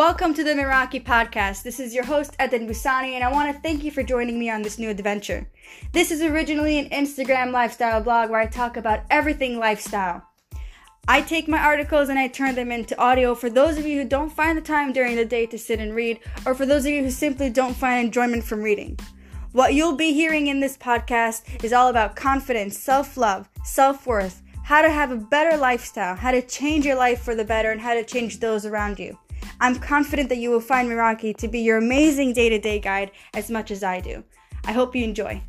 Welcome to the Meraki podcast. This is your host, Eden Busani, and I want to thank you for joining me on this new adventure. This is originally an Instagram lifestyle blog where I talk about everything lifestyle. I take my articles and I turn them into audio for those of you who don't find the time during the day to sit and read, or for those of you who simply don't find enjoyment from reading. What you'll be hearing in this podcast is all about confidence, self love, self worth, how to have a better lifestyle, how to change your life for the better, and how to change those around you. I'm confident that you will find Meraki to be your amazing day to day guide as much as I do. I hope you enjoy.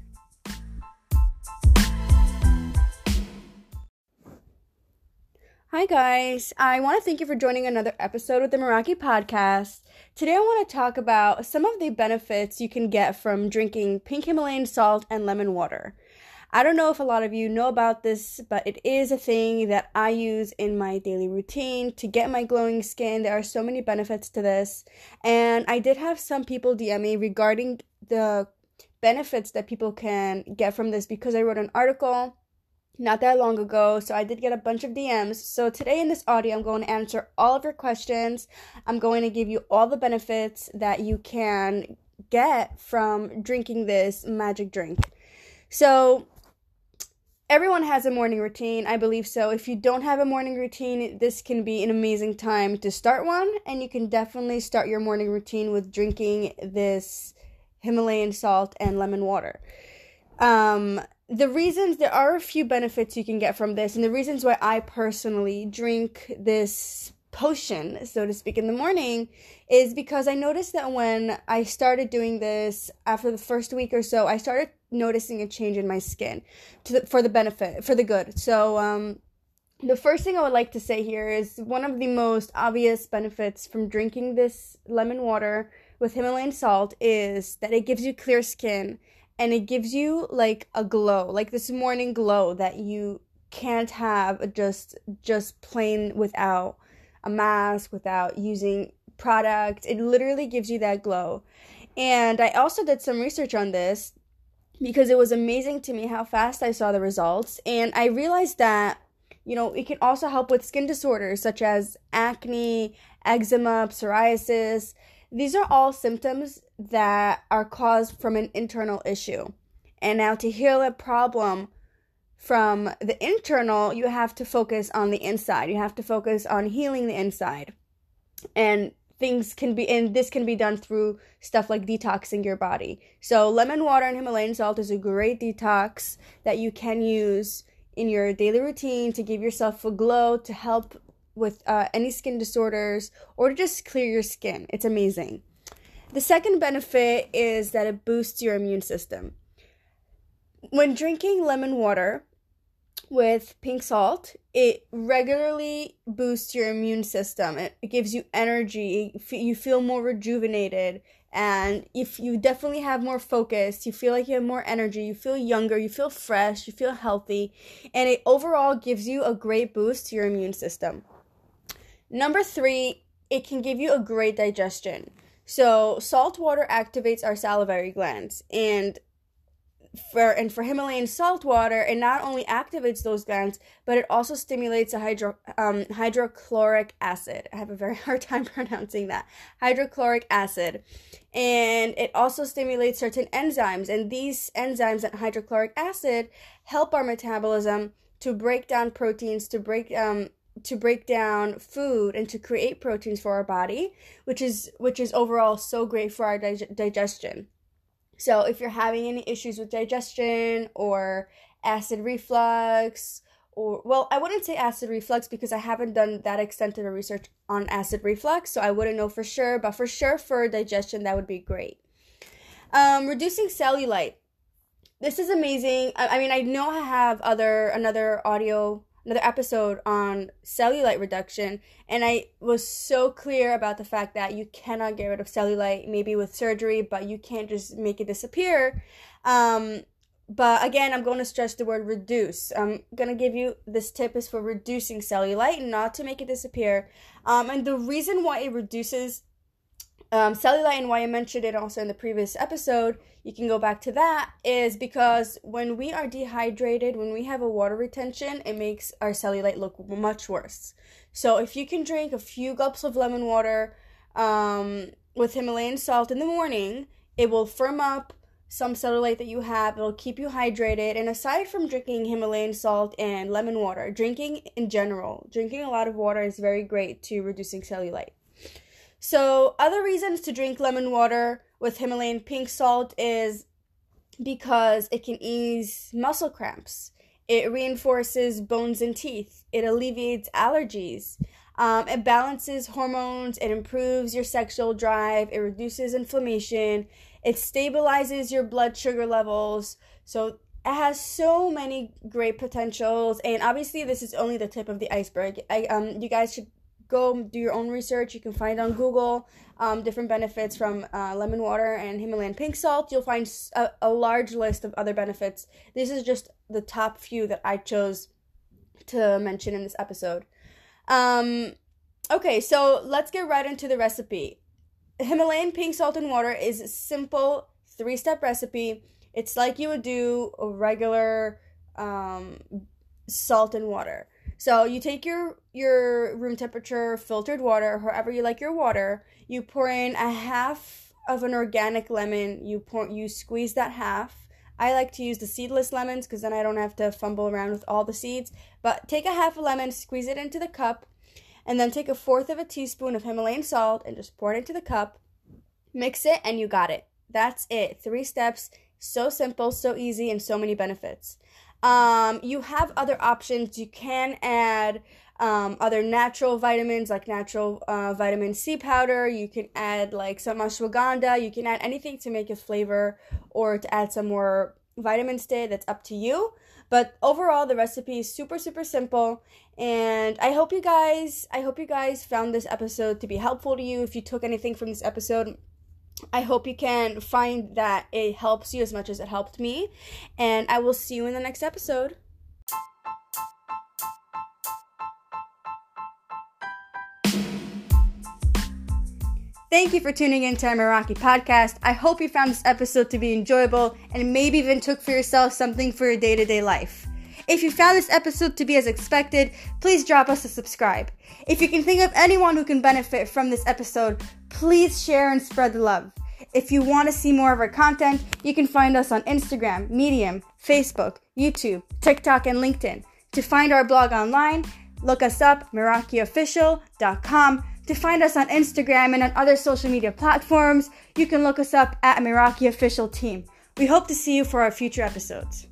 Hi, guys. I want to thank you for joining another episode of the Meraki podcast. Today, I want to talk about some of the benefits you can get from drinking pink Himalayan salt and lemon water. I don't know if a lot of you know about this, but it is a thing that I use in my daily routine to get my glowing skin. There are so many benefits to this. And I did have some people DM me regarding the benefits that people can get from this because I wrote an article not that long ago, so I did get a bunch of DMs. So today in this audio, I'm going to answer all of your questions. I'm going to give you all the benefits that you can get from drinking this magic drink. So, everyone has a morning routine. I believe so. If you don't have a morning routine, this can be an amazing time to start one, and you can definitely start your morning routine with drinking this Himalayan salt and lemon water. Um, the reasons there are a few benefits you can get from this and the reasons why i personally drink this potion so to speak in the morning is because i noticed that when i started doing this after the first week or so i started noticing a change in my skin the, for the benefit for the good. So um the first thing I would like to say here is one of the most obvious benefits from drinking this lemon water with Himalayan salt is that it gives you clear skin and it gives you like a glow, like this morning glow that you can't have just just plain without a mask, without using product. It literally gives you that glow. And I also did some research on this because it was amazing to me how fast I saw the results and I realized that you know, it can also help with skin disorders such as acne, eczema, psoriasis. These are all symptoms that are caused from an internal issue. And now to heal a problem from the internal, you have to focus on the inside. You have to focus on healing the inside. And things can be and this can be done through stuff like detoxing your body. So lemon water and Himalayan salt is a great detox that you can use in your daily routine to give yourself a glow to help with uh, any skin disorders or to just clear your skin. It's amazing. The second benefit is that it boosts your immune system. When drinking lemon water with pink salt, it regularly boosts your immune system. It, it gives you energy, you feel more rejuvenated, and if you definitely have more focus, you feel like you have more energy, you feel younger, you feel fresh, you feel healthy, and it overall gives you a great boost to your immune system. Number three, it can give you a great digestion. So salt water activates our salivary glands, and for and for Himalayan salt water, it not only activates those glands, but it also stimulates a hydro um, hydrochloric acid. I have a very hard time pronouncing that hydrochloric acid, and it also stimulates certain enzymes. And these enzymes and hydrochloric acid help our metabolism to break down proteins, to break um, to break down food and to create proteins for our body, which is which is overall so great for our dig- digestion. So if you're having any issues with digestion or acid reflux or well, I wouldn't say acid reflux because I haven't done that extensive research on acid reflux, so I wouldn't know for sure, but for sure for digestion that would be great. Um, reducing cellulite. This is amazing. I, I mean, I know I have other another audio another episode on cellulite reduction and i was so clear about the fact that you cannot get rid of cellulite maybe with surgery but you can't just make it disappear. Um, but again i'm going to stress the word reduce. I'm going to give you this tip is for reducing cellulite not to make it disappear. Um, and the reason why it reduces um, cellulite and why I mentioned it also in the previous episode, you can go back to that, is because when we are dehydrated, when we have a water retention, it makes our cellulite look much worse. So if you can drink a few gulps of lemon water um, with Himalayan salt in the morning, it will firm up some cellulite that you have. It'll keep you hydrated. And aside from drinking Himalayan salt and lemon water, drinking in general, drinking a lot of water is very great to reducing cellulite. So, other reasons to drink lemon water with Himalayan pink salt is because it can ease muscle cramps. It reinforces bones and teeth. It alleviates allergies. Um, it balances hormones. It improves your sexual drive. It reduces inflammation. It stabilizes your blood sugar levels. So it has so many great potentials. And obviously, this is only the tip of the iceberg. I, um, you guys should go do your own research. You can find on Google um, different benefits from uh, lemon water and Himalayan pink salt. You'll find a, a, large list of other benefits. This is just the top few that I chose to mention in this episode. Um, okay, so let's get right into the recipe. Himalayan pink salt and water is a simple three step recipe. It's like you would do a regular um, salt and water. So you take your your room temperature filtered water, however you like your water. You pour in a half of an organic lemon. You pour you squeeze that half. I like to use the seedless lemons because then I don't have to fumble around with all the seeds. But take a half a lemon, squeeze it into the cup, and then take a fourth of a teaspoon of Himalayan salt and just pour it into the cup. Mix it, and you got it. That's it. Three steps. So simple, so easy, and so many benefits. Um, you have other options. You can add um, other natural vitamins like natural uh, vitamin C powder. You can add like some ashwagandha. You can add anything to make a flavor or to add some more vitamins to it. That's up to you. But overall, the recipe is super super simple, and I hope you guys I hope you guys found this episode to be helpful to you. If you took anything from this episode, I hope you can find that it helps you as much as it helped me. And I will see you in the next episode. Thank you for tuning in to our Meraki podcast. I hope you found this episode to be enjoyable and maybe even took for yourself something for your day to day life. If you found this episode to be as expected, please drop us a subscribe. If you can think of anyone who can benefit from this episode, please share and spread the love. If you want to see more of our content, you can find us on Instagram, Medium, Facebook, YouTube, TikTok, and LinkedIn. To find our blog online, look us up, MerakiOfficial.com. To find us on Instagram and on other social media platforms, you can look us up at Meraki Official Team. We hope to see you for our future episodes.